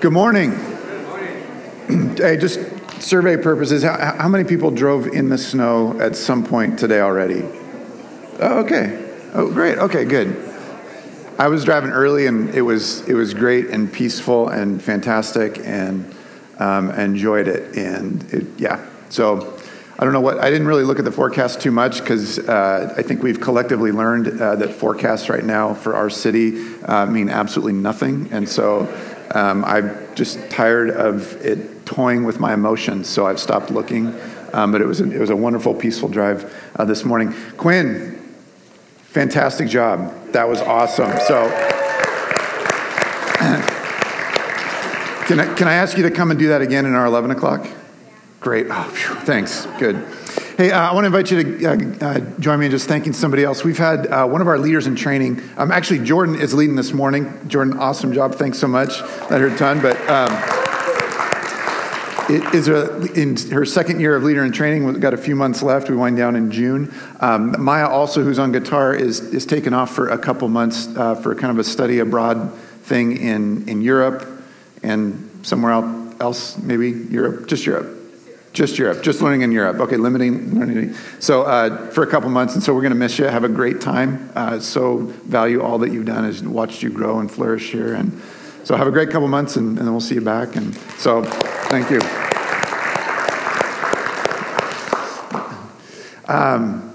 Good morning. Good morning. hey, just survey purposes, how, how, many people drove in the snow at some point today already? Oh, okay. Oh, great. Okay, good. I was driving early, and it was it was great and peaceful and fantastic, and um, enjoyed it. And it, yeah, so I don't know what I didn't really look at the forecast too much because uh, I think we've collectively learned uh, that forecasts right now for our city uh, mean absolutely nothing, and so um, I'm just tired of it toying with my emotions, so I've stopped looking. Um, but it was a, it was a wonderful, peaceful drive uh, this morning. Quinn, fantastic job. That was awesome. So, can I, can I ask you to come and do that again in our 11 o'clock? Great. Oh, thanks. Good. Hey, uh, I want to invite you to uh, uh, join me in just thanking somebody else. We've had uh, one of our leaders in training. Um, actually, Jordan is leading this morning. Jordan, awesome job. Thanks so much. That hurt a ton, but. Um, it is a, in her second year of leader in training. We've got a few months left. We wind down in June. Um, Maya, also, who's on guitar, is is taken off for a couple months uh, for kind of a study abroad thing in in Europe and somewhere else, maybe Europe, just Europe. Just Europe, just learning in Europe. Okay, limiting learning. So uh, for a couple months, and so we're going to miss you. Have a great time. Uh, so value all that you've done, has watched you grow and flourish here, and so have a great couple months, and, and then we'll see you back. And so, thank you. Um,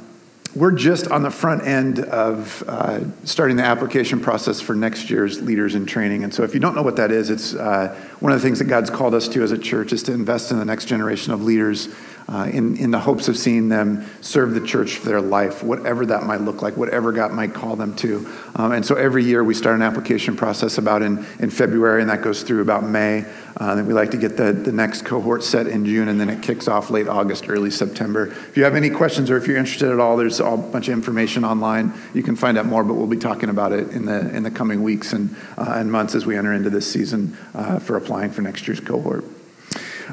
we're just on the front end of uh, starting the application process for next year's leaders in training. And so, if you don't know what that is, it's uh, one of the things that God's called us to as a church is to invest in the next generation of leaders uh, in, in the hopes of seeing them serve the church for their life, whatever that might look like, whatever God might call them to. Um, and so every year we start an application process about in, in February, and that goes through about May. Uh, then we like to get the, the next cohort set in June, and then it kicks off late August, early September. If you have any questions or if you're interested at all, there's a bunch of information online. You can find out more, but we'll be talking about it in the, in the coming weeks and, uh, and months as we enter into this season uh, for applying for next year's cohort.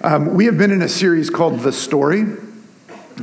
Um, we have been in a series called The Story.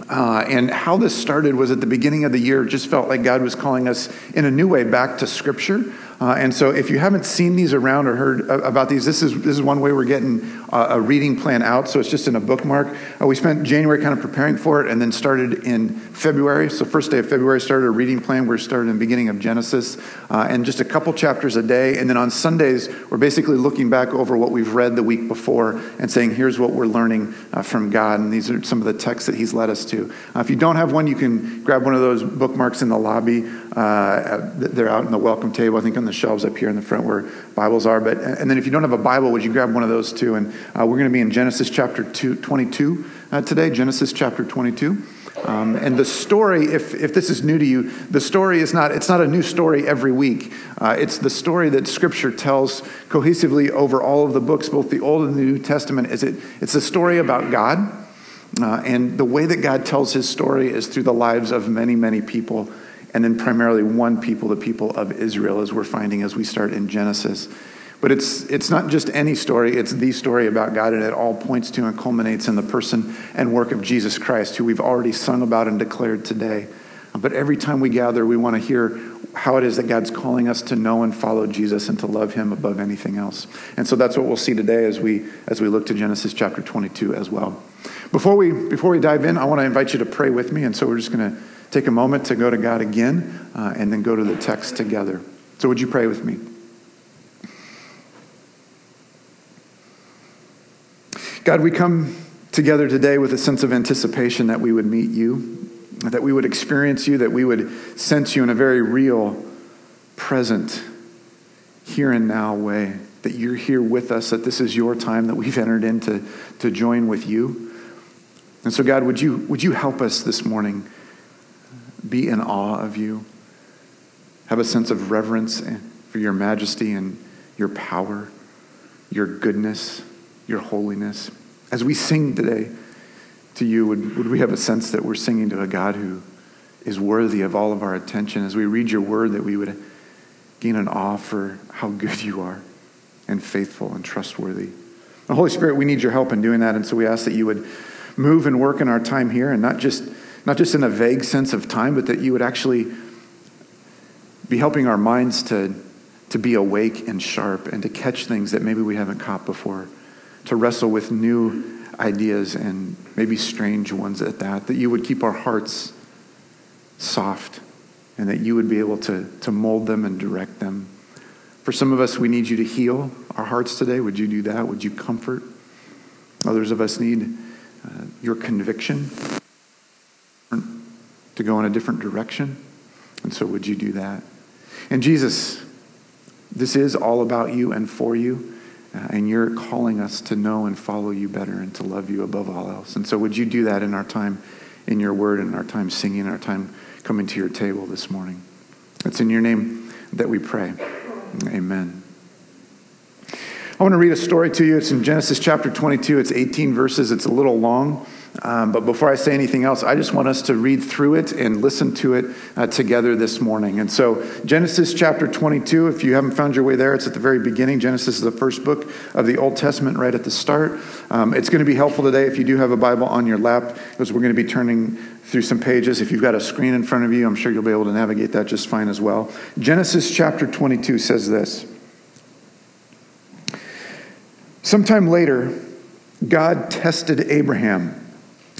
Uh, and how this started was at the beginning of the year, just felt like God was calling us in a new way back to Scripture. Uh, and so, if you haven't seen these around or heard about these, this is this is one way we're getting uh, a reading plan out. So it's just in a bookmark. Uh, we spent January kind of preparing for it, and then started in February. So first day of February started a reading plan. We're starting in the beginning of Genesis, uh, and just a couple chapters a day. And then on Sundays, we're basically looking back over what we've read the week before and saying, "Here's what we're learning uh, from God." And these are some of the texts that He's led us to. Uh, if you don't have one, you can grab one of those bookmarks in the lobby. They're out in the welcome table. I think on the shelves up here in the front where Bibles are. But and then if you don't have a Bible, would you grab one of those too? And uh, we're going to be in Genesis chapter two, 22 uh, today. Genesis chapter 22. Um, and the story, if, if this is new to you, the story is not, it's not a new story every week. Uh, it's the story that Scripture tells cohesively over all of the books, both the Old and the New Testament. Is it, it's a story about God. Uh, and the way that God tells his story is through the lives of many, many people and then primarily one people, the people of Israel, as we're finding as we start in Genesis. But it's, it's not just any story, it's the story about God, and it all points to and culminates in the person and work of Jesus Christ, who we've already sung about and declared today. But every time we gather, we want to hear how it is that God's calling us to know and follow Jesus and to love him above anything else. And so that's what we'll see today as we, as we look to Genesis chapter 22 as well. Before we, before we dive in, I want to invite you to pray with me, and so we're just going to take a moment to go to God again uh, and then go to the text together. So, would you pray with me? God, we come together today with a sense of anticipation that we would meet you, that we would experience you, that we would sense you in a very real, present, here and now way, that you're here with us, that this is your time, that we've entered into to join with you. And so, God, would you, would you help us this morning? Be in awe of you, have a sense of reverence for your majesty and your power, your goodness, your holiness. As we sing today to you, would, would we have a sense that we're singing to a God who is worthy of all of our attention? As we read your word, that we would gain an awe for how good you are and faithful and trustworthy. The Holy Spirit, we need your help in doing that, and so we ask that you would move and work in our time here and not just not just in a vague sense of time, but that you would actually be helping our minds to, to be awake and sharp and to catch things that maybe we haven't caught before, to wrestle with new ideas and maybe strange ones at that, that you would keep our hearts soft and that you would be able to, to mold them and direct them. For some of us, we need you to heal our hearts today. Would you do that? Would you comfort? Others of us need uh, your conviction to go in a different direction. And so, would you do that? And Jesus, this is all about you and for you. Uh, and you're calling us to know and follow you better and to love you above all else. And so, would you do that in our time in your word and our time singing, our time coming to your table this morning? It's in your name that we pray. Amen. I want to read a story to you. It's in Genesis chapter 22. It's 18 verses. It's a little long. Um, but before I say anything else, I just want us to read through it and listen to it uh, together this morning. And so, Genesis chapter 22, if you haven't found your way there, it's at the very beginning. Genesis is the first book of the Old Testament, right at the start. Um, it's going to be helpful today if you do have a Bible on your lap, because we're going to be turning through some pages. If you've got a screen in front of you, I'm sure you'll be able to navigate that just fine as well. Genesis chapter 22 says this Sometime later, God tested Abraham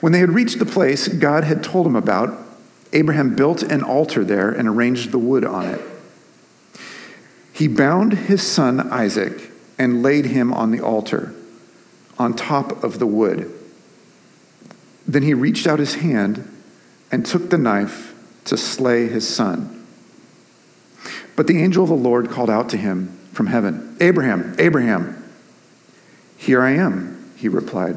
When they had reached the place God had told him about, Abraham built an altar there and arranged the wood on it. He bound his son Isaac and laid him on the altar, on top of the wood. Then he reached out his hand and took the knife to slay his son. But the angel of the Lord called out to him from heaven Abraham, Abraham. Here I am, he replied.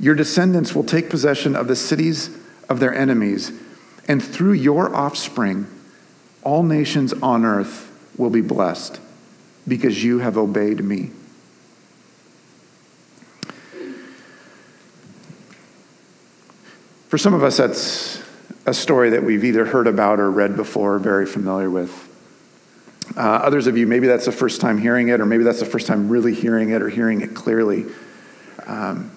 Your descendants will take possession of the cities of their enemies, and through your offspring, all nations on earth will be blessed because you have obeyed me. For some of us, that's a story that we've either heard about or read before, or very familiar with. Uh, others of you, maybe that's the first time hearing it, or maybe that's the first time really hearing it or hearing it clearly. Um,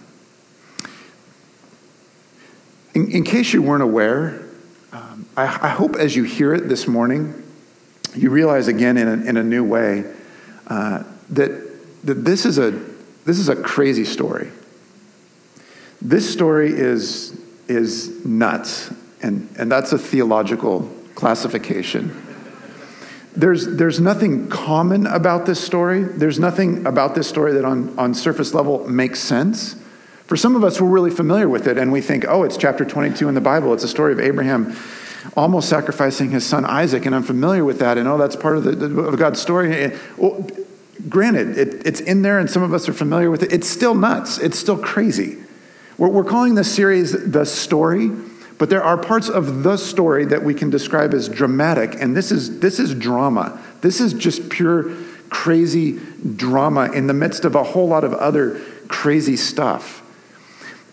in, in case you weren't aware, um, I, I, hope as you hear it this morning, you realize again in a, in a new way uh, that that this is a, this is a crazy story. This story is, is nuts, and, and that's a theological classification. There's, there's nothing common about this story. There's nothing about this story that on, on surface level makes sense. For some of us, we're really familiar with it, and we think, oh, it's chapter 22 in the Bible. It's a story of Abraham almost sacrificing his son Isaac, and I'm familiar with that, and oh, that's part of, the, of God's story. Well, granted, it, it's in there, and some of us are familiar with it. It's still nuts. It's still crazy. We're, we're calling this series The Story, but there are parts of the story that we can describe as dramatic, and this is, this is drama. This is just pure crazy drama in the midst of a whole lot of other crazy stuff.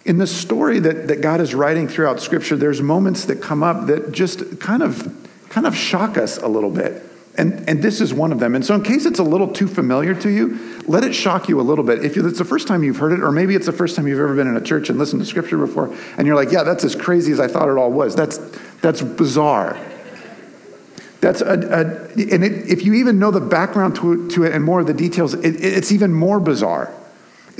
In the story that, that God is writing throughout Scripture, there's moments that come up that just kind of, kind of shock us a little bit. And, and this is one of them. And so, in case it's a little too familiar to you, let it shock you a little bit. If it's the first time you've heard it, or maybe it's the first time you've ever been in a church and listened to Scripture before, and you're like, yeah, that's as crazy as I thought it all was. That's, that's bizarre. That's a, a and it, if you even know the background to, to it and more of the details, it, it's even more bizarre.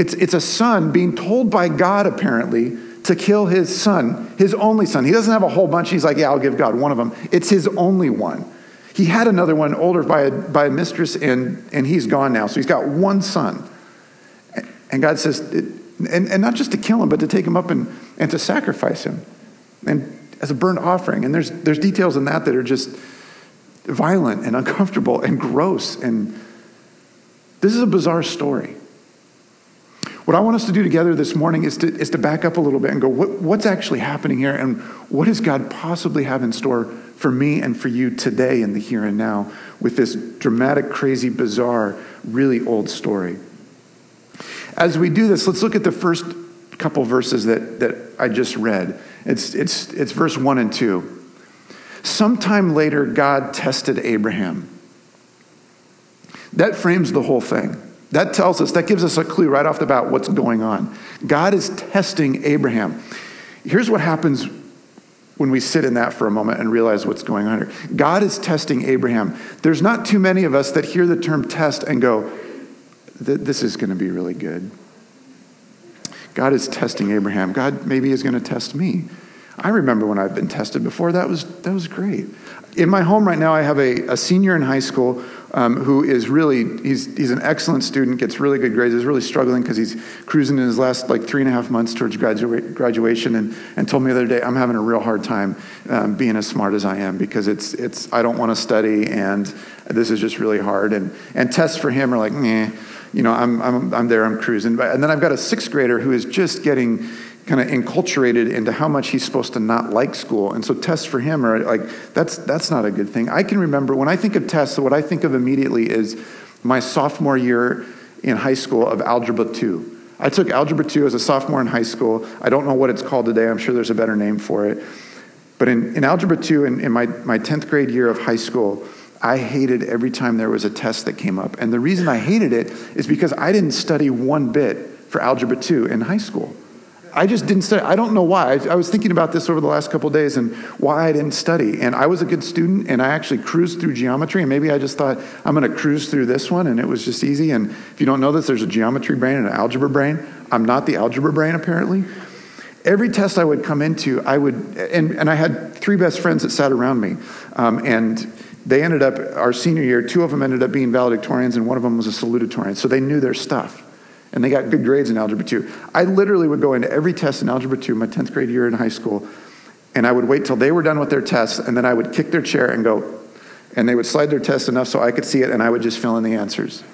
It's, it's a son being told by God, apparently, to kill his son, his only son. He doesn't have a whole bunch. He's like, yeah, I'll give God one of them. It's his only one. He had another one older by a, by a mistress, and, and he's gone now. So he's got one son. And God says, and, and not just to kill him, but to take him up and, and to sacrifice him and as a burnt offering. And there's, there's details in that that are just violent and uncomfortable and gross. And this is a bizarre story. What I want us to do together this morning is to, is to back up a little bit and go, what, what's actually happening here? And what does God possibly have in store for me and for you today in the here and now with this dramatic, crazy, bizarre, really old story? As we do this, let's look at the first couple verses that, that I just read. It's, it's, it's verse 1 and 2. Sometime later, God tested Abraham. That frames the whole thing. That tells us, that gives us a clue right off the bat what's going on. God is testing Abraham. Here's what happens when we sit in that for a moment and realize what's going on here. God is testing Abraham. There's not too many of us that hear the term test and go, this is going to be really good. God is testing Abraham. God maybe is going to test me. I remember when I've been tested before. That was, that was great. In my home right now, I have a, a senior in high school um, who is really, he's, he's an excellent student, gets really good grades, is really struggling because he's cruising in his last like three and a half months towards gradua- graduation and, and told me the other day, I'm having a real hard time um, being as smart as I am because it's, it's, I don't want to study and this is just really hard. And, and tests for him are like, meh, you know, I'm, I'm, I'm there, I'm cruising. And then I've got a sixth grader who is just getting kind of enculturated into how much he's supposed to not like school. And so tests for him are like, that's, that's not a good thing. I can remember when I think of tests, what I think of immediately is my sophomore year in high school of Algebra 2. I took Algebra 2 as a sophomore in high school. I don't know what it's called today. I'm sure there's a better name for it. But in, in Algebra 2, in, in my, my 10th grade year of high school, I hated every time there was a test that came up. And the reason I hated it is because I didn't study one bit for Algebra 2 in high school. I just didn't study. I don't know why. I, I was thinking about this over the last couple days and why I didn't study. And I was a good student and I actually cruised through geometry. And maybe I just thought, I'm going to cruise through this one. And it was just easy. And if you don't know this, there's a geometry brain and an algebra brain. I'm not the algebra brain, apparently. Every test I would come into, I would, and, and I had three best friends that sat around me. Um, and they ended up, our senior year, two of them ended up being valedictorians and one of them was a salutatorian. So they knew their stuff and they got good grades in Algebra 2. I literally would go into every test in Algebra 2, my 10th grade year in high school, and I would wait till they were done with their tests, and then I would kick their chair and go, and they would slide their test enough so I could see it, and I would just fill in the answers.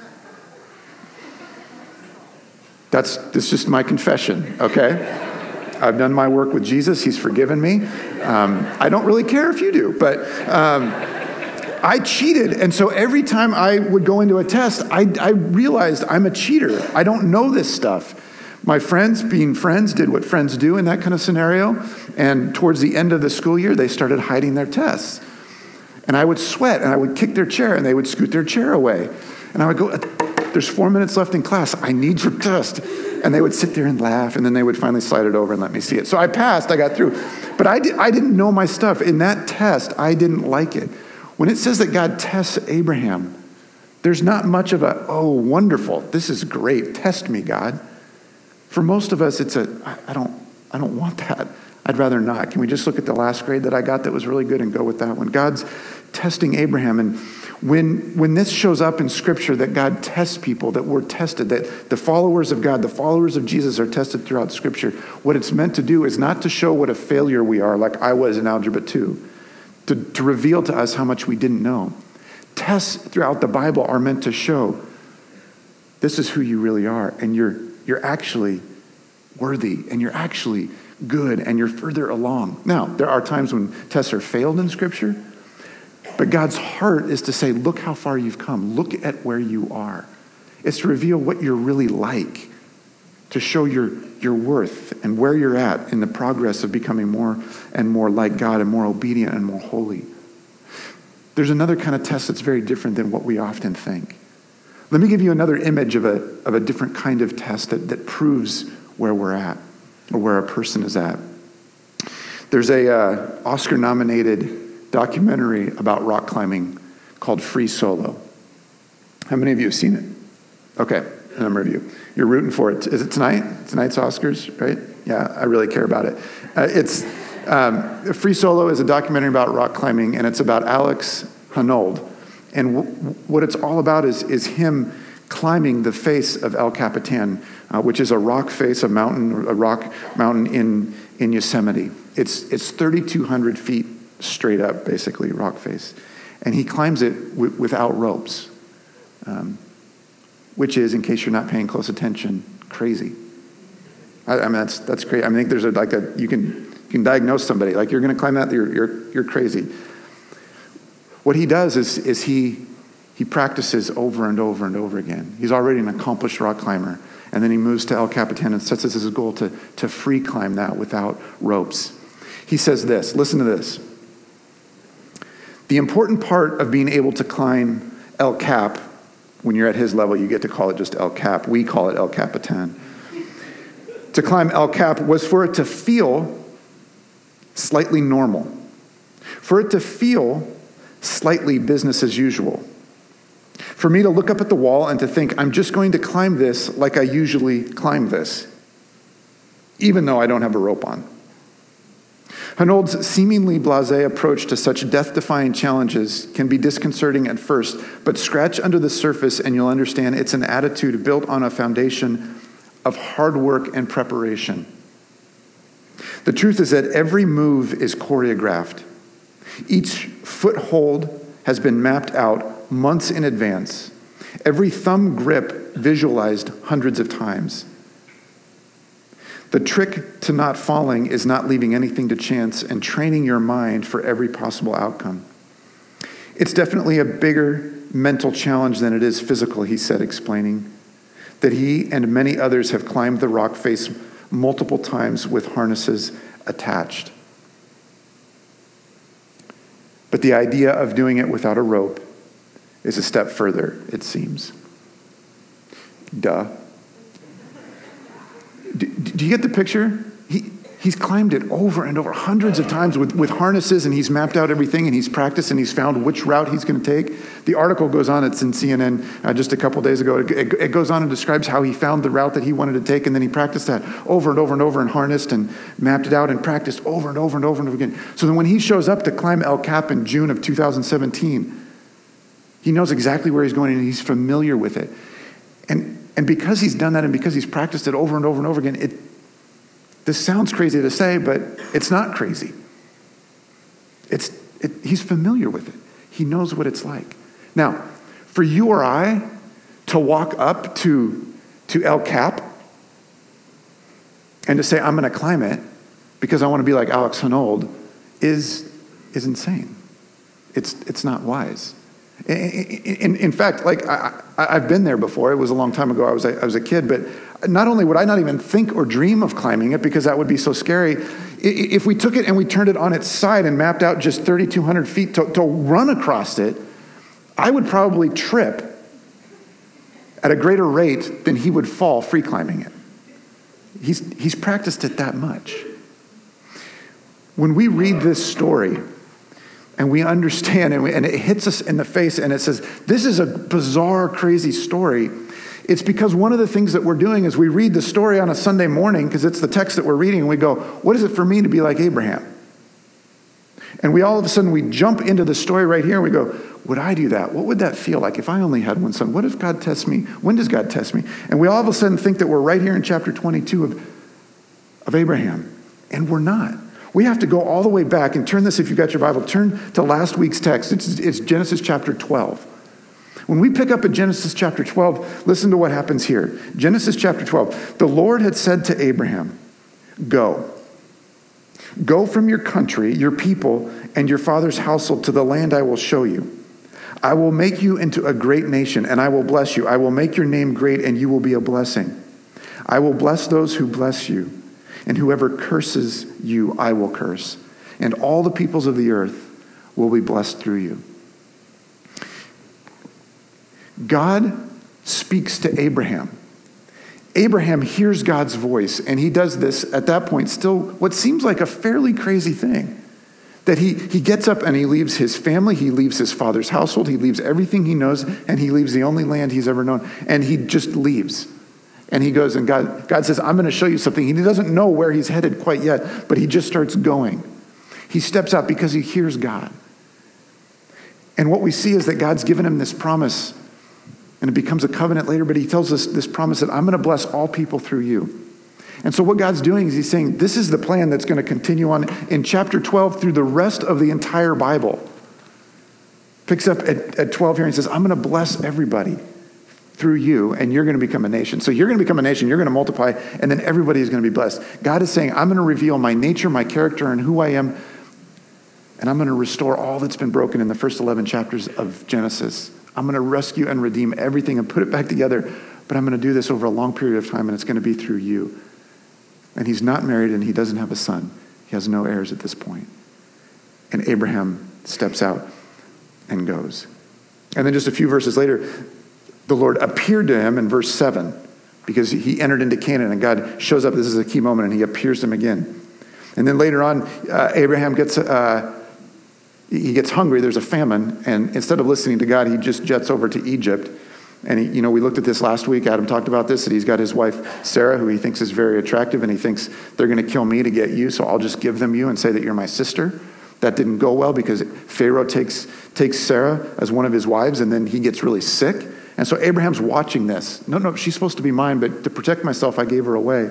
That's, that's just my confession, okay? I've done my work with Jesus. He's forgiven me. Um, I don't really care if you do, but um, I cheated. And so every time I would go into a test, I, I realized I'm a cheater. I don't know this stuff. My friends, being friends, did what friends do in that kind of scenario. And towards the end of the school year, they started hiding their tests. And I would sweat and I would kick their chair and they would scoot their chair away. And I would go, There's four minutes left in class. I need your test. And they would sit there and laugh and then they would finally slide it over and let me see it. So I passed, I got through. But I, I didn't know my stuff. In that test, I didn't like it. When it says that God tests Abraham, There's not much of a, oh, wonderful, this is great, test me, God. For most of us, it's a, I don't, I don't want that. I'd rather not. Can we just look at the last grade that I got that was really good and go with that one? God's testing Abraham. And when, when this shows up in Scripture that God tests people, that we're tested, that the followers of God, the followers of Jesus are tested throughout Scripture, what it's meant to do is not to show what a failure we are, like I was in Algebra 2, to, to reveal to us how much we didn't know. Tests throughout the Bible are meant to show this is who you really are, and you're, you're actually worthy, and you're actually good and you're further along. Now, there are times when tests are failed in Scripture, but God's heart is to say, look how far you've come, look at where you are. It's to reveal what you're really like, to show your, your worth and where you're at in the progress of becoming more and more like God and more obedient and more holy. There's another kind of test that's very different than what we often think. Let me give you another image of a, of a different kind of test that, that proves where we're at or where a person is at. There's a uh, Oscar nominated documentary about rock climbing called Free Solo. How many of you have seen it? Okay, a number of you. You're rooting for it. Is it tonight? Tonight's Oscars, right? Yeah, I really care about it. Uh, it's um, Free Solo is a documentary about rock climbing, and it's about Alex Honnold. And w- what it's all about is, is him climbing the face of El Capitan, uh, which is a rock face, a mountain, a rock mountain in, in Yosemite. It's, it's 3,200 feet straight up, basically, rock face. And he climbs it w- without ropes, um, which is, in case you're not paying close attention, crazy. I, I mean, that's, that's crazy. I, mean, I think there's a, like a, you can, you can diagnose somebody, like you're going to climb that, you're, you're, you're crazy. What he does is, is he, he practices over and over and over again. He's already an accomplished rock climber. And then he moves to El Capitan and sets this as his goal to, to free climb that without ropes. He says this listen to this. The important part of being able to climb El Cap, when you're at his level, you get to call it just El Cap. We call it El Capitan. To climb El Cap was for it to feel slightly normal, for it to feel slightly business as usual. For me to look up at the wall and to think, I'm just going to climb this like I usually climb this, even though I don't have a rope on. Honnold's seemingly blase approach to such death defying challenges can be disconcerting at first, but scratch under the surface and you'll understand it's an attitude built on a foundation of hard work and preparation. The truth is that every move is choreographed. Each foothold has been mapped out months in advance, every thumb grip visualized hundreds of times. The trick to not falling is not leaving anything to chance and training your mind for every possible outcome. It's definitely a bigger mental challenge than it is physical, he said, explaining that he and many others have climbed the rock face multiple times with harnesses attached. But the idea of doing it without a rope is a step further, it seems. Duh. Do, do you get the picture? He, he's climbed it over and over, hundreds of times with, with harnesses, and he's mapped out everything, and he's practiced, and he's found which route he's going to take. The article goes on, it's in CNN uh, just a couple days ago. It, it, it, goes on and describes how he found the route that he wanted to take, and then he practiced that over and over and over, and harnessed and mapped it out, and practiced over and over and over and over again. So then when he shows up to climb El Cap in June of 2017, he knows exactly where he's going and he's familiar with it. And, and because he's done that and because he's practiced it over and over and over again, it, this sounds crazy to say, but it's not crazy. It's, it, he's familiar with it, he knows what it's like. Now, for you or I to walk up to, to El Cap and to say, I'm going to climb it because I want to be like Alex Honnold is, is insane. It's, it's not wise. In, in, fact, like I, have been there before. It was a long time ago. I was a, I was a kid, but not only would I not even think or dream of climbing it because that would be so scary. If we took it and we turned it on its side and mapped out just 3,200 feet to, to run across it, I would probably trip at a greater rate than he would fall free climbing it. He's, he's practiced it that much. When we read this story, and we understand and, we, and it hits us in the face and it says, This is a bizarre, crazy story. It's because one of the things that we're doing is we read the story on a Sunday morning because it's the text that we're reading and we go, What is it for me to be like Abraham? And we all of a sudden we jump into the story right here and we go, Would I do that? What would that feel like if I only had one son? What if God tests me? When does God test me? And we all of a sudden think that we're right here in chapter 22 of, of Abraham. And we're not. We have to go all the way back and turn this, if you've got your Bible, turn to last week's text. It's, it's Genesis chapter 12. When we pick up at Genesis chapter 12, listen to what happens here. Genesis chapter 12. The Lord had said to Abraham, Go. Go from your country, your people, and your father's household to the land I will show you. I will make you into a great nation, and I will bless you. I will make your name great, and you will be a blessing. I will bless those who bless you and whoever curses you, I will curse. And all the peoples of the earth will be blessed through you. God speaks to Abraham. Abraham hears God's voice, and he does this at that point, still what seems like a fairly crazy thing. That he, he gets up and he leaves his family, he leaves his father's household, he leaves everything he knows, and he leaves the only land he's ever known, and he just leaves. And he goes, and God, God says, I'm going to show you something. He doesn't know where he's headed quite yet, but he just starts going. He steps out because he hears God. And what we see is that God's given him this promise, and it becomes a covenant later, but he tells us this promise that I'm going to bless all people through you. And so, what God's doing is He's saying, This is the plan that's going to continue on in chapter 12 through the rest of the entire Bible. Picks up at, at 12 here and says, I'm going to bless everybody through you, and you're going to become a nation. So you're going to become a nation, you're going to multiply, and then everybody is going to be blessed. God is saying, I'm going to reveal my nature, my character, and who I am, and I'm going to restore all that's been broken in the first 11 chapters of Genesis. I'm going to rescue and redeem everything and put it back together, but I'm going to do this over a long period of time, and it's going to be through you. And he's not married, and he doesn't have a son. He has no heirs at this point. And Abraham steps out and goes. And then just a few verses later, the Lord appeared to him in verse 7 because he entered into Canaan and God shows up. This is a key moment and he appears to him again. And then later on, uh, Abraham gets, uh, he gets hungry. There's a famine. And instead of listening to God, he just jets over to Egypt. And, he, you know, we looked at this last week. Adam talked about this, that he's got his wife, Sarah, who he thinks is very attractive, and he thinks they're going to kill me to get you, so I'll just give them you and say that you're my sister. That didn't go well because Pharaoh takes, takes Sarah as one of his wives, and then he gets really sick. And so Abraham's watching this. No, no, she's supposed to be mine, but to protect myself, I gave her away.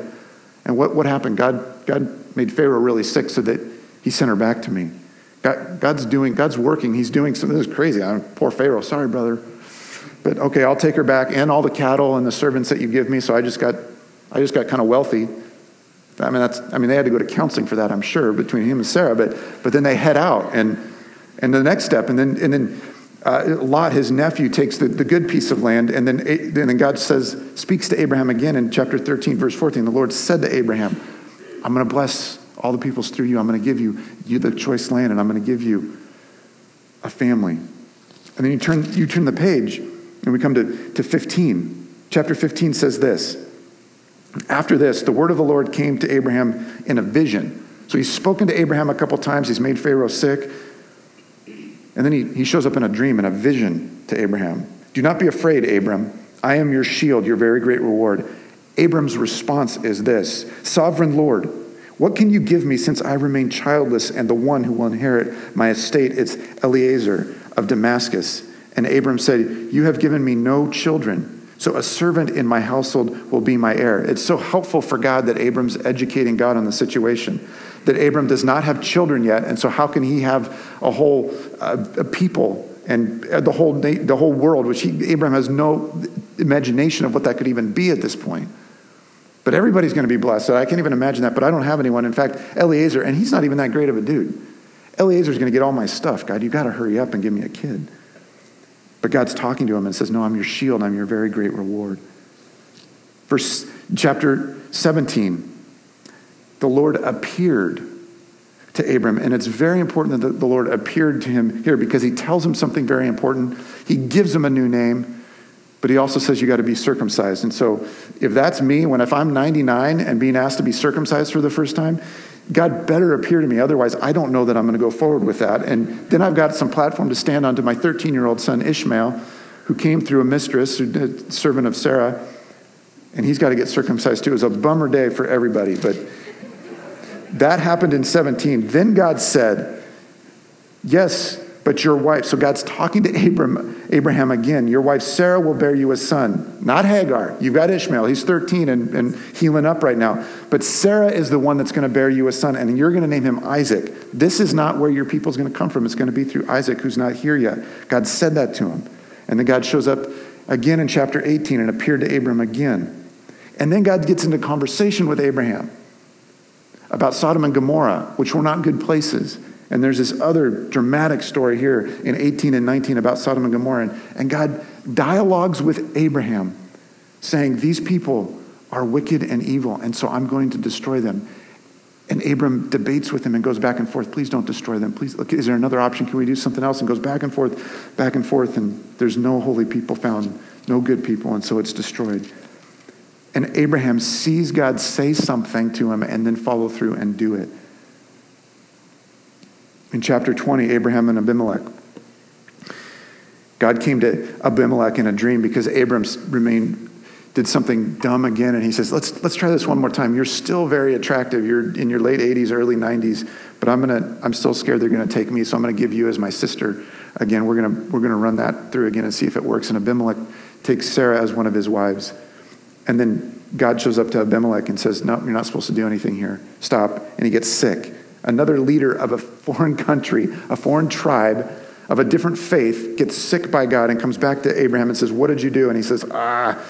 And what, what happened? God, God made Pharaoh really sick so that he sent her back to me. God, God's doing, God's working. He's doing something. This is crazy. I'm, poor Pharaoh. Sorry, brother. But okay, I'll take her back and all the cattle and the servants that you give me. So I just got, I just got kind of wealthy. I mean, that's, I mean, they had to go to counseling for that, I'm sure, between him and Sarah. But, but then they head out and, and the next step, and then, and then uh, Lot, his nephew, takes the, the good piece of land, and then, and then God says, speaks to Abraham again in chapter 13, verse 14. The Lord said to Abraham, I'm going to bless all the peoples through you. I'm going to give you, you the choice land, and I'm going to give you a family. And then you turn, you turn the page, and we come to, to 15. Chapter 15 says this After this, the word of the Lord came to Abraham in a vision. So he's spoken to Abraham a couple times. He's made Pharaoh sick. And then he, he shows up in a dream, in a vision to Abraham. Do not be afraid, Abram. I am your shield, your very great reward. Abram's response is this Sovereign Lord, what can you give me since I remain childless and the one who will inherit my estate is Eliezer of Damascus? And Abram said, You have given me no children. So a servant in my household will be my heir. It's so helpful for God that Abram's educating God on the situation that Abram does not have children yet, and so how can he have a whole uh, a people and the whole the whole world, which he, Abram has no imagination of what that could even be at this point. But everybody's going to be blessed. I can't even imagine that. But I don't have anyone. In fact, Eliezer, and he's not even that great of a dude. Eliezer's going to get all my stuff. God, you got to hurry up and give me a kid. But God's talking to him and says, No, I'm your shield. I'm your very great reward. Verse chapter 17 the Lord appeared to Abram. And it's very important that the Lord appeared to him here because he tells him something very important. He gives him a new name, but he also says you got to be circumcised. And so if that's me, when if I'm 99 and being asked to be circumcised for the first time, God better appear to me. Otherwise, I don't know that I'm going to go forward with that. And then I've got some platform to stand on to my 13 year old son, Ishmael, who came through a mistress, a servant of Sarah, and he's got to get circumcised too. It was a bummer day for everybody, but that happened in 17. Then God said, Yes, but your wife, so God's talking to Abram, Abraham again, your wife Sarah will bear you a son, not Hagar. You've got Ishmael. He's 13 and, and healing up right now. But Sarah is the one that's going to bear you a son, and you're going to name him Isaac. This is not where your people's going to come from. It's going to be through Isaac, who's not here yet. God said that to him. And then God shows up again in chapter 18 and appeared to Abram again. And then God gets into conversation with Abraham about Sodom and Gomorrah, which were not good places. And there's this other dramatic story here in 18 and 19 about Sodom and Gomorrah. And God dialogues with Abraham, saying, These people are wicked and evil, and so I'm going to destroy them. And Abram debates with him and goes back and forth. Please don't destroy them. Please, look, is there another option? Can we do something else? And goes back and forth, back and forth, and there's no holy people found, no good people, and so it's destroyed. And Abraham sees God say something to him and then follow through and do it. In chapter 20, Abraham and Abimelech. God came to Abimelech in a dream because Abram remained did something dumb again and he says let's let's try this one more time. You're still very attractive. You're in your late 80s early 90s but i'm gonna i'm still scared they're gonna take me so i'm gonna give you as my sister again. We're gonna we're gonna run that through again and see if it works. And abimelech takes sarah as one of his wives and then god shows up to abimelech and says no you're not supposed to do anything here stop and he gets sick another leader of a foreign country, a foreign tribe of a different faith, gets sick by God and comes back to Abraham and says, What did you do? And he says, Ah,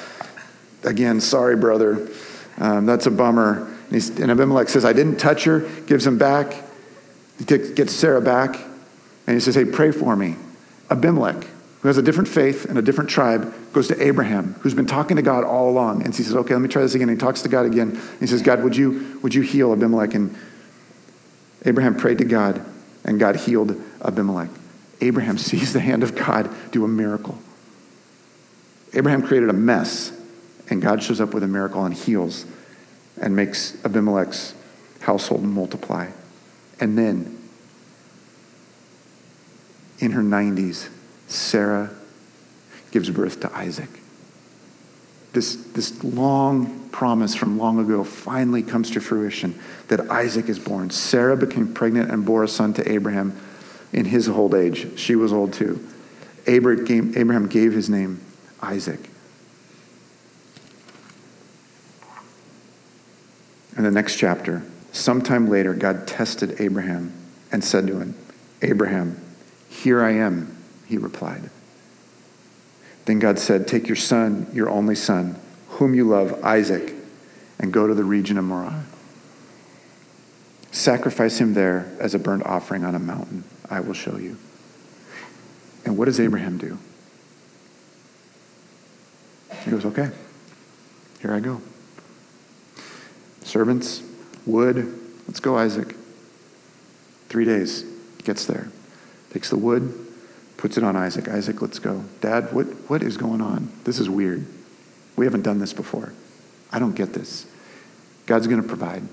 again, sorry, brother. Um, that's a bummer. And, and, Abimelech says, I didn't touch her, gives him back. He takes, gets Sarah back, and he says, Hey, pray for me. Abimelech, who has a different faith and a different tribe, goes to Abraham, who's been talking to God all along. And he says, Okay, let me try this again. And he talks to God again. And he says, God, would you, would you heal Abimelech? And Abraham prayed to God, and God healed Abimelech. Abraham sees the hand of God do a miracle. Abraham created a mess, and God shows up with a miracle and heals and makes Abimelech's household multiply. And then, in her 90s, Sarah gives birth to Isaac. This, this long promise from long ago finally comes to fruition that Isaac is born. Sarah became pregnant and bore a son to Abraham in his old age. She was old too. Abraham gave his name Isaac. In the next chapter, sometime later, God tested Abraham and said to him, Abraham, here I am, he replied. Then God said, Take your son, your only son, whom you love, Isaac, and go to the region of Moriah. Sacrifice him there as a burnt offering on a mountain. I will show you. And what does Abraham do? He goes, Okay, here I go. Servants, wood, let's go, Isaac. Three days, gets there. Takes the wood, puts it on Isaac. Isaac, let's go. Dad, what, what is going on? This is weird. We haven't done this before. I don't get this. God's going to provide.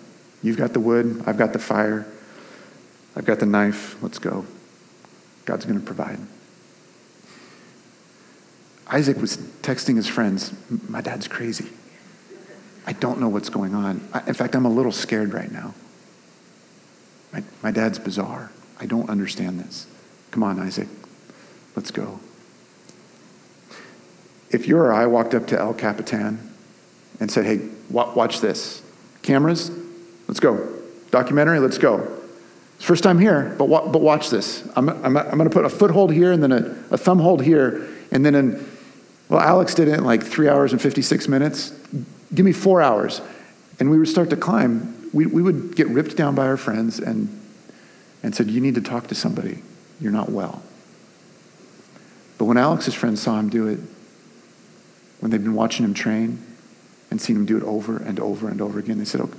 You've got the wood, I've got the fire, I've got the knife. Let's go. God's going to provide. Isaac was texting his friends, My dad's crazy. I don't know what's going on. in fact, I'm a little scared right now. My, my dad's bizarre. I don't understand this. Come on, Isaac. Let's go. If you or I walked up to El Capitan and said, hey, watch this. Cameras, let's go. Documentary, let's go. It's first time here, but, but watch this. I'm, I'm, I'm going to put a foothold here and then a, a thumb hold here. And then, in, well, Alex did it in like three hours and 56 minutes. Give me four hours. And we would start to climb. We, we would get ripped down by our friends and, and said, You need to talk to somebody. You're not well. But when Alex's friends saw him do it, when they'd been watching him train and seen him do it over and over and over again, they said, oh,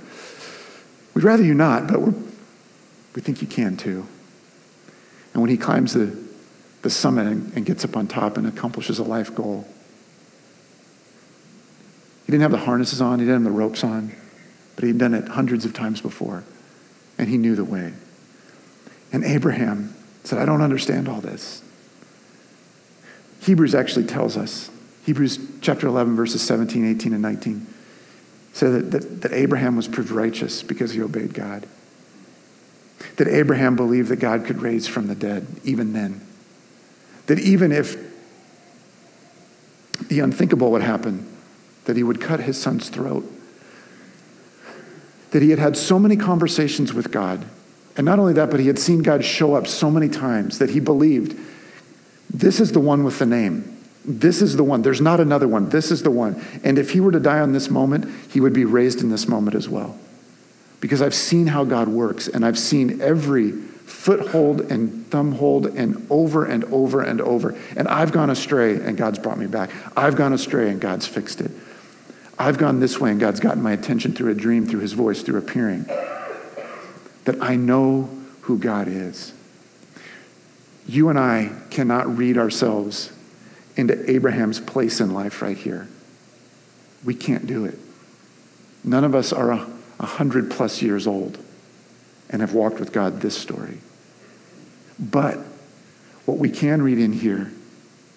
We'd rather you not, but we think you can too. And when he climbs the, the summit and, and gets up on top and accomplishes a life goal, he didn't have the harnesses on, he didn't have the ropes on, but he'd done it hundreds of times before. and he knew the way. And Abraham said, I don't understand all this. Hebrews actually tells us, Hebrews chapter 11, verses 17, 18, and 19, say that, that, that Abraham was proved righteous because he obeyed God. That Abraham believed that God could raise from the dead, even then. That even if the unthinkable would happen, that he would cut his son's throat. That he had had so many conversations with God. And not only that, but he had seen God show up so many times that he believed this is the one with the name. This is the one. There's not another one. This is the one. And if he were to die on this moment, he would be raised in this moment as well. Because I've seen how God works, and I've seen every foothold and thumbhold and over and over and over. And I've gone astray, and God's brought me back. I've gone astray, and God's fixed it. I've gone this way, and God's gotten my attention through a dream, through his voice, through appearing. That I know who God is. You and I cannot read ourselves into Abraham's place in life right here. We can't do it. None of us are a, a hundred plus years old and have walked with God this story. But what we can read in here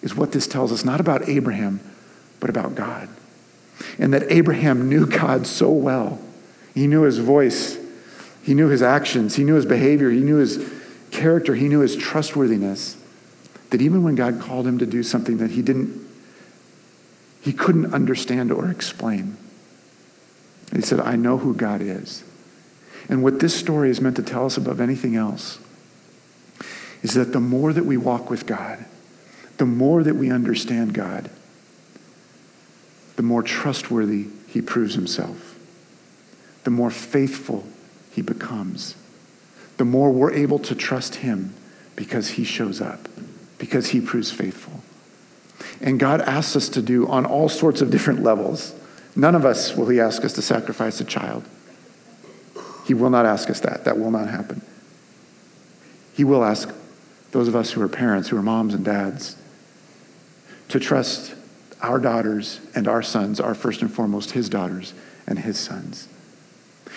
is what this tells us not about Abraham, but about God. And that Abraham knew God so well. He knew his voice, he knew his actions, he knew his behavior, he knew his character, he knew his trustworthiness. That even when God called him to do something that he didn't, he couldn't understand or explain, he said, I know who God is. And what this story is meant to tell us above anything else is that the more that we walk with God, the more that we understand God, the more trustworthy he proves himself, the more faithful he becomes, the more we're able to trust him because he shows up, because he proves faithful. And God asks us to do on all sorts of different levels. None of us will he ask us to sacrifice a child. He will not ask us that. That will not happen. He will ask those of us who are parents, who are moms and dads, to trust our daughters and our sons are first and foremost his daughters and his sons.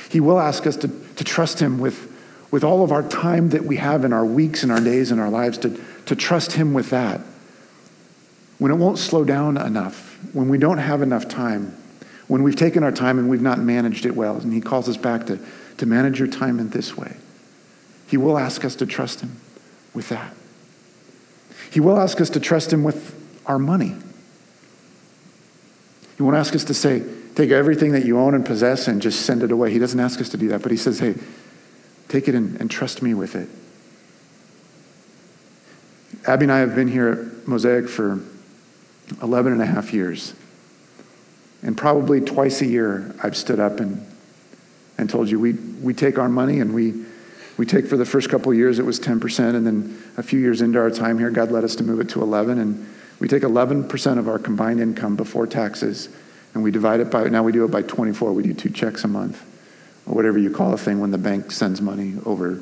He will ask us to, to trust him with, with all of our time that we have in our weeks and our days and our lives, to, to trust him with that. When it won't slow down enough, when we don't have enough time, when we've taken our time and we've not managed it well, and he calls us back to, to manage your time in this way, he will ask us to trust him with that. He will ask us to trust him with our money. He won't ask us to say, take everything that you own and possess and just send it away. He doesn't ask us to do that, but he says, hey, take it and, and trust me with it. Abby and I have been here at Mosaic for 11 and a half years. And probably twice a year, I've stood up and, and told you we, we take our money and we, we take for the first couple years, it was 10%. And then a few years into our time here, God led us to move it to 11. And we take 11% of our combined income before taxes and we divide it by, now we do it by 24. We do two checks a month or whatever you call a thing when the bank sends money over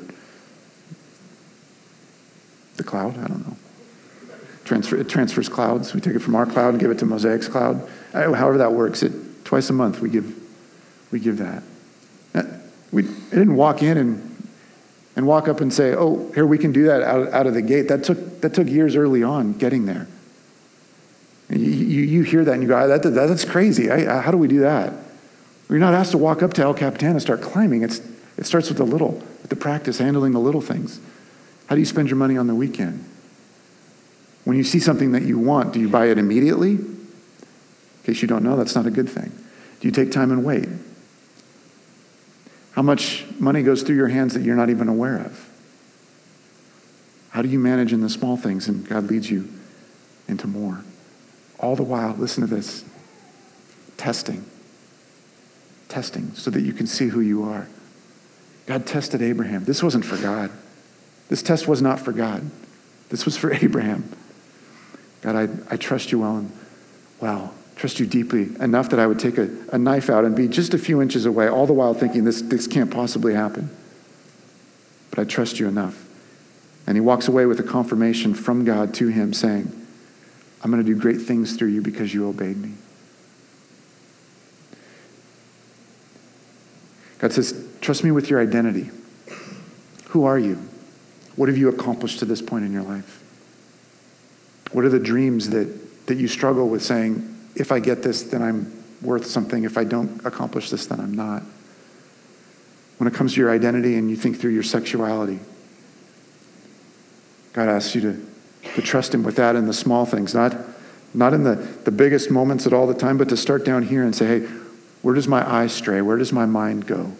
the cloud. I don't know. Transfer, it transfers clouds. We take it from our cloud and give it to Mosaic's cloud. However that works, it twice a month we give, we give that. Uh, we I didn't walk in and, and walk up and say, oh, here we can do that out, out of the gate. That took, that took years early on getting there. You, you, you hear that and you go, that, that, that's crazy. I, how do we do that? You're not asked to walk up to El Capitan and start climbing. It's, it starts with the little, with the practice, handling the little things. How do you spend your money on the weekend? When you see something that you want, do you buy it immediately? In case you don't know, that's not a good thing. Do you take time and wait? How much money goes through your hands that you're not even aware of? How do you manage in the small things and God leads you into more? All the while, listen to this testing. Testing so that you can see who you are. God tested Abraham. This wasn't for God. This test was not for God. This was for Abraham. God, I, I trust you well and well, trust you deeply enough that I would take a, a knife out and be just a few inches away, all the while thinking this, this can't possibly happen. But I trust you enough. And he walks away with a confirmation from God to him saying, I'm going to do great things through you because you obeyed me. God says, trust me with your identity. Who are you? What have you accomplished to this point in your life? What are the dreams that, that you struggle with saying, if I get this, then I'm worth something. If I don't accomplish this, then I'm not. When it comes to your identity and you think through your sexuality, God asks you to, to trust Him with that in the small things, not, not in the, the biggest moments at all the time, but to start down here and say, hey, where does my eye stray? Where does my mind go?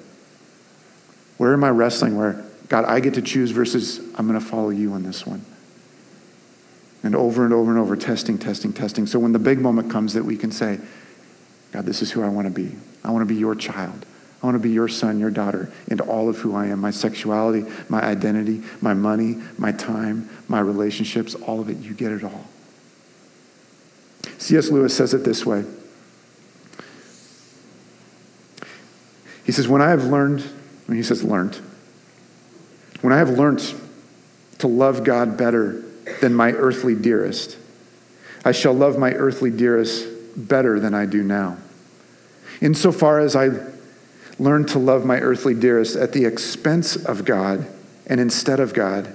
Where am I wrestling? Where, God, I get to choose versus I'm going to follow you on this one. And over and over and over, testing, testing, testing. So when the big moment comes that we can say, God, this is who I want to be. I want to be your child. I want to be your son, your daughter, into all of who I am my sexuality, my identity, my money, my time, my relationships, all of it. You get it all. C.S. Lewis says it this way He says, When I have learned, when he says learned, when I have learned to love God better than my earthly dearest, I shall love my earthly dearest better than I do now. Insofar as I learn to love my earthly dearest at the expense of God and instead of God,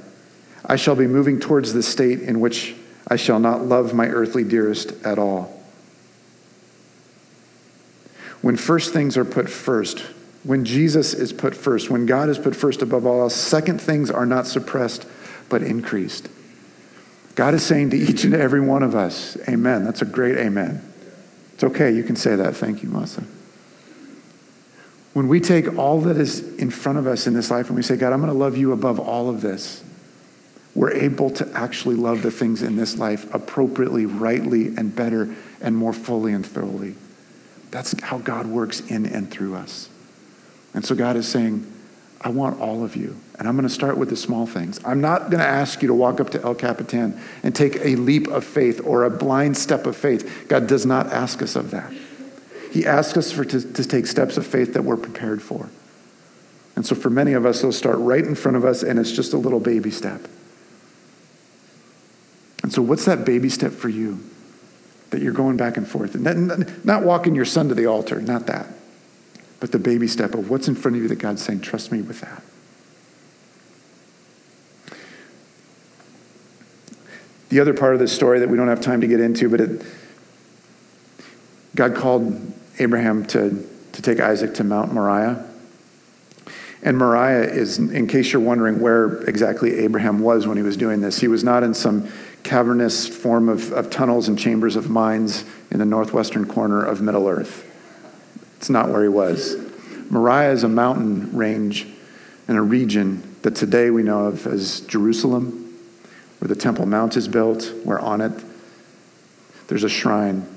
I shall be moving towards the state in which I shall not love my earthly dearest at all. When first things are put first, when Jesus is put first, when God is put first above all else, second things are not suppressed but increased. God is saying to each and every one of us, Amen. That's a great amen. It's okay. You can say that. Thank you, Masa. When we take all that is in front of us in this life and we say, God, I'm going to love you above all of this, we're able to actually love the things in this life appropriately, rightly, and better, and more fully and thoroughly. That's how God works in and through us. And so God is saying, I want all of you. And I'm going to start with the small things. I'm not going to ask you to walk up to El Capitan and take a leap of faith or a blind step of faith. God does not ask us of that. He asks us for, to, to take steps of faith that we're prepared for. And so for many of us, they'll start right in front of us, and it's just a little baby step. And so, what's that baby step for you that you're going back and forth? And not walking your son to the altar, not that, but the baby step of what's in front of you that God's saying, trust me with that. The other part of this story that we don't have time to get into, but it, God called Abraham to, to take Isaac to Mount Moriah. And Moriah is, in case you're wondering where exactly Abraham was when he was doing this, he was not in some cavernous form of, of tunnels and chambers of mines in the northwestern corner of Middle Earth. It's not where he was. Moriah is a mountain range in a region that today we know of as Jerusalem where the Temple Mount is built, where on it there's a shrine,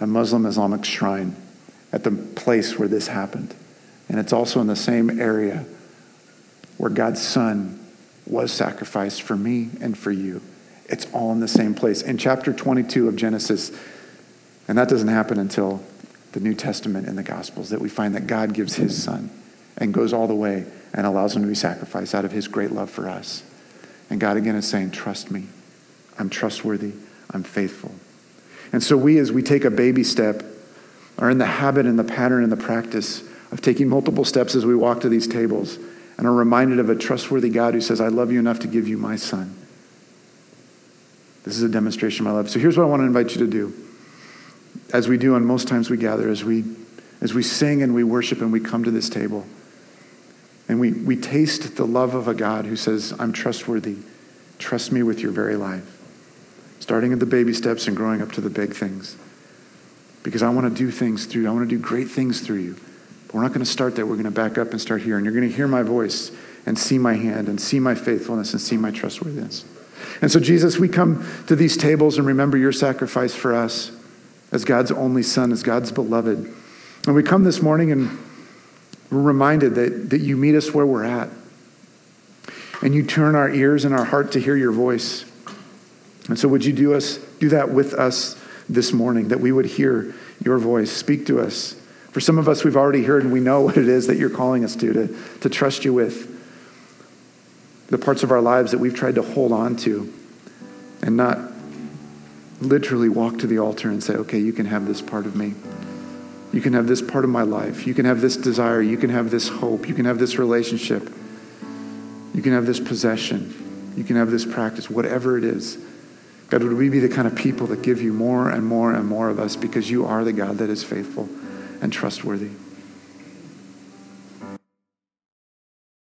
a Muslim Islamic shrine at the place where this happened. And it's also in the same area where God's Son was sacrificed for me and for you. It's all in the same place. In chapter 22 of Genesis, and that doesn't happen until the New Testament and the Gospels, that we find that God gives his Son and goes all the way and allows him to be sacrificed out of his great love for us. And God again is saying, Trust me. I'm trustworthy. I'm faithful. And so we, as we take a baby step, are in the habit and the pattern and the practice of taking multiple steps as we walk to these tables and are reminded of a trustworthy God who says, I love you enough to give you my son. This is a demonstration of my love. So here's what I want to invite you to do. As we do on most times we gather, as we, as we sing and we worship and we come to this table. And we, we taste the love of a God who says, I'm trustworthy. Trust me with your very life. Starting at the baby steps and growing up to the big things. Because I want to do things through you. I want to do great things through you. But we're not going to start there. We're going to back up and start here. And you're going to hear my voice and see my hand and see my faithfulness and see my trustworthiness. And so, Jesus, we come to these tables and remember your sacrifice for us as God's only Son, as God's beloved. And we come this morning and we're reminded that, that you meet us where we're at. And you turn our ears and our heart to hear your voice. And so would you do us do that with us this morning, that we would hear your voice. Speak to us. For some of us, we've already heard and we know what it is that you're calling us to, to, to trust you with. The parts of our lives that we've tried to hold on to and not literally walk to the altar and say, okay, you can have this part of me. You can have this part of my life. You can have this desire. You can have this hope. You can have this relationship. You can have this possession. You can have this practice, whatever it is. God, would we be the kind of people that give you more and more and more of us because you are the God that is faithful and trustworthy?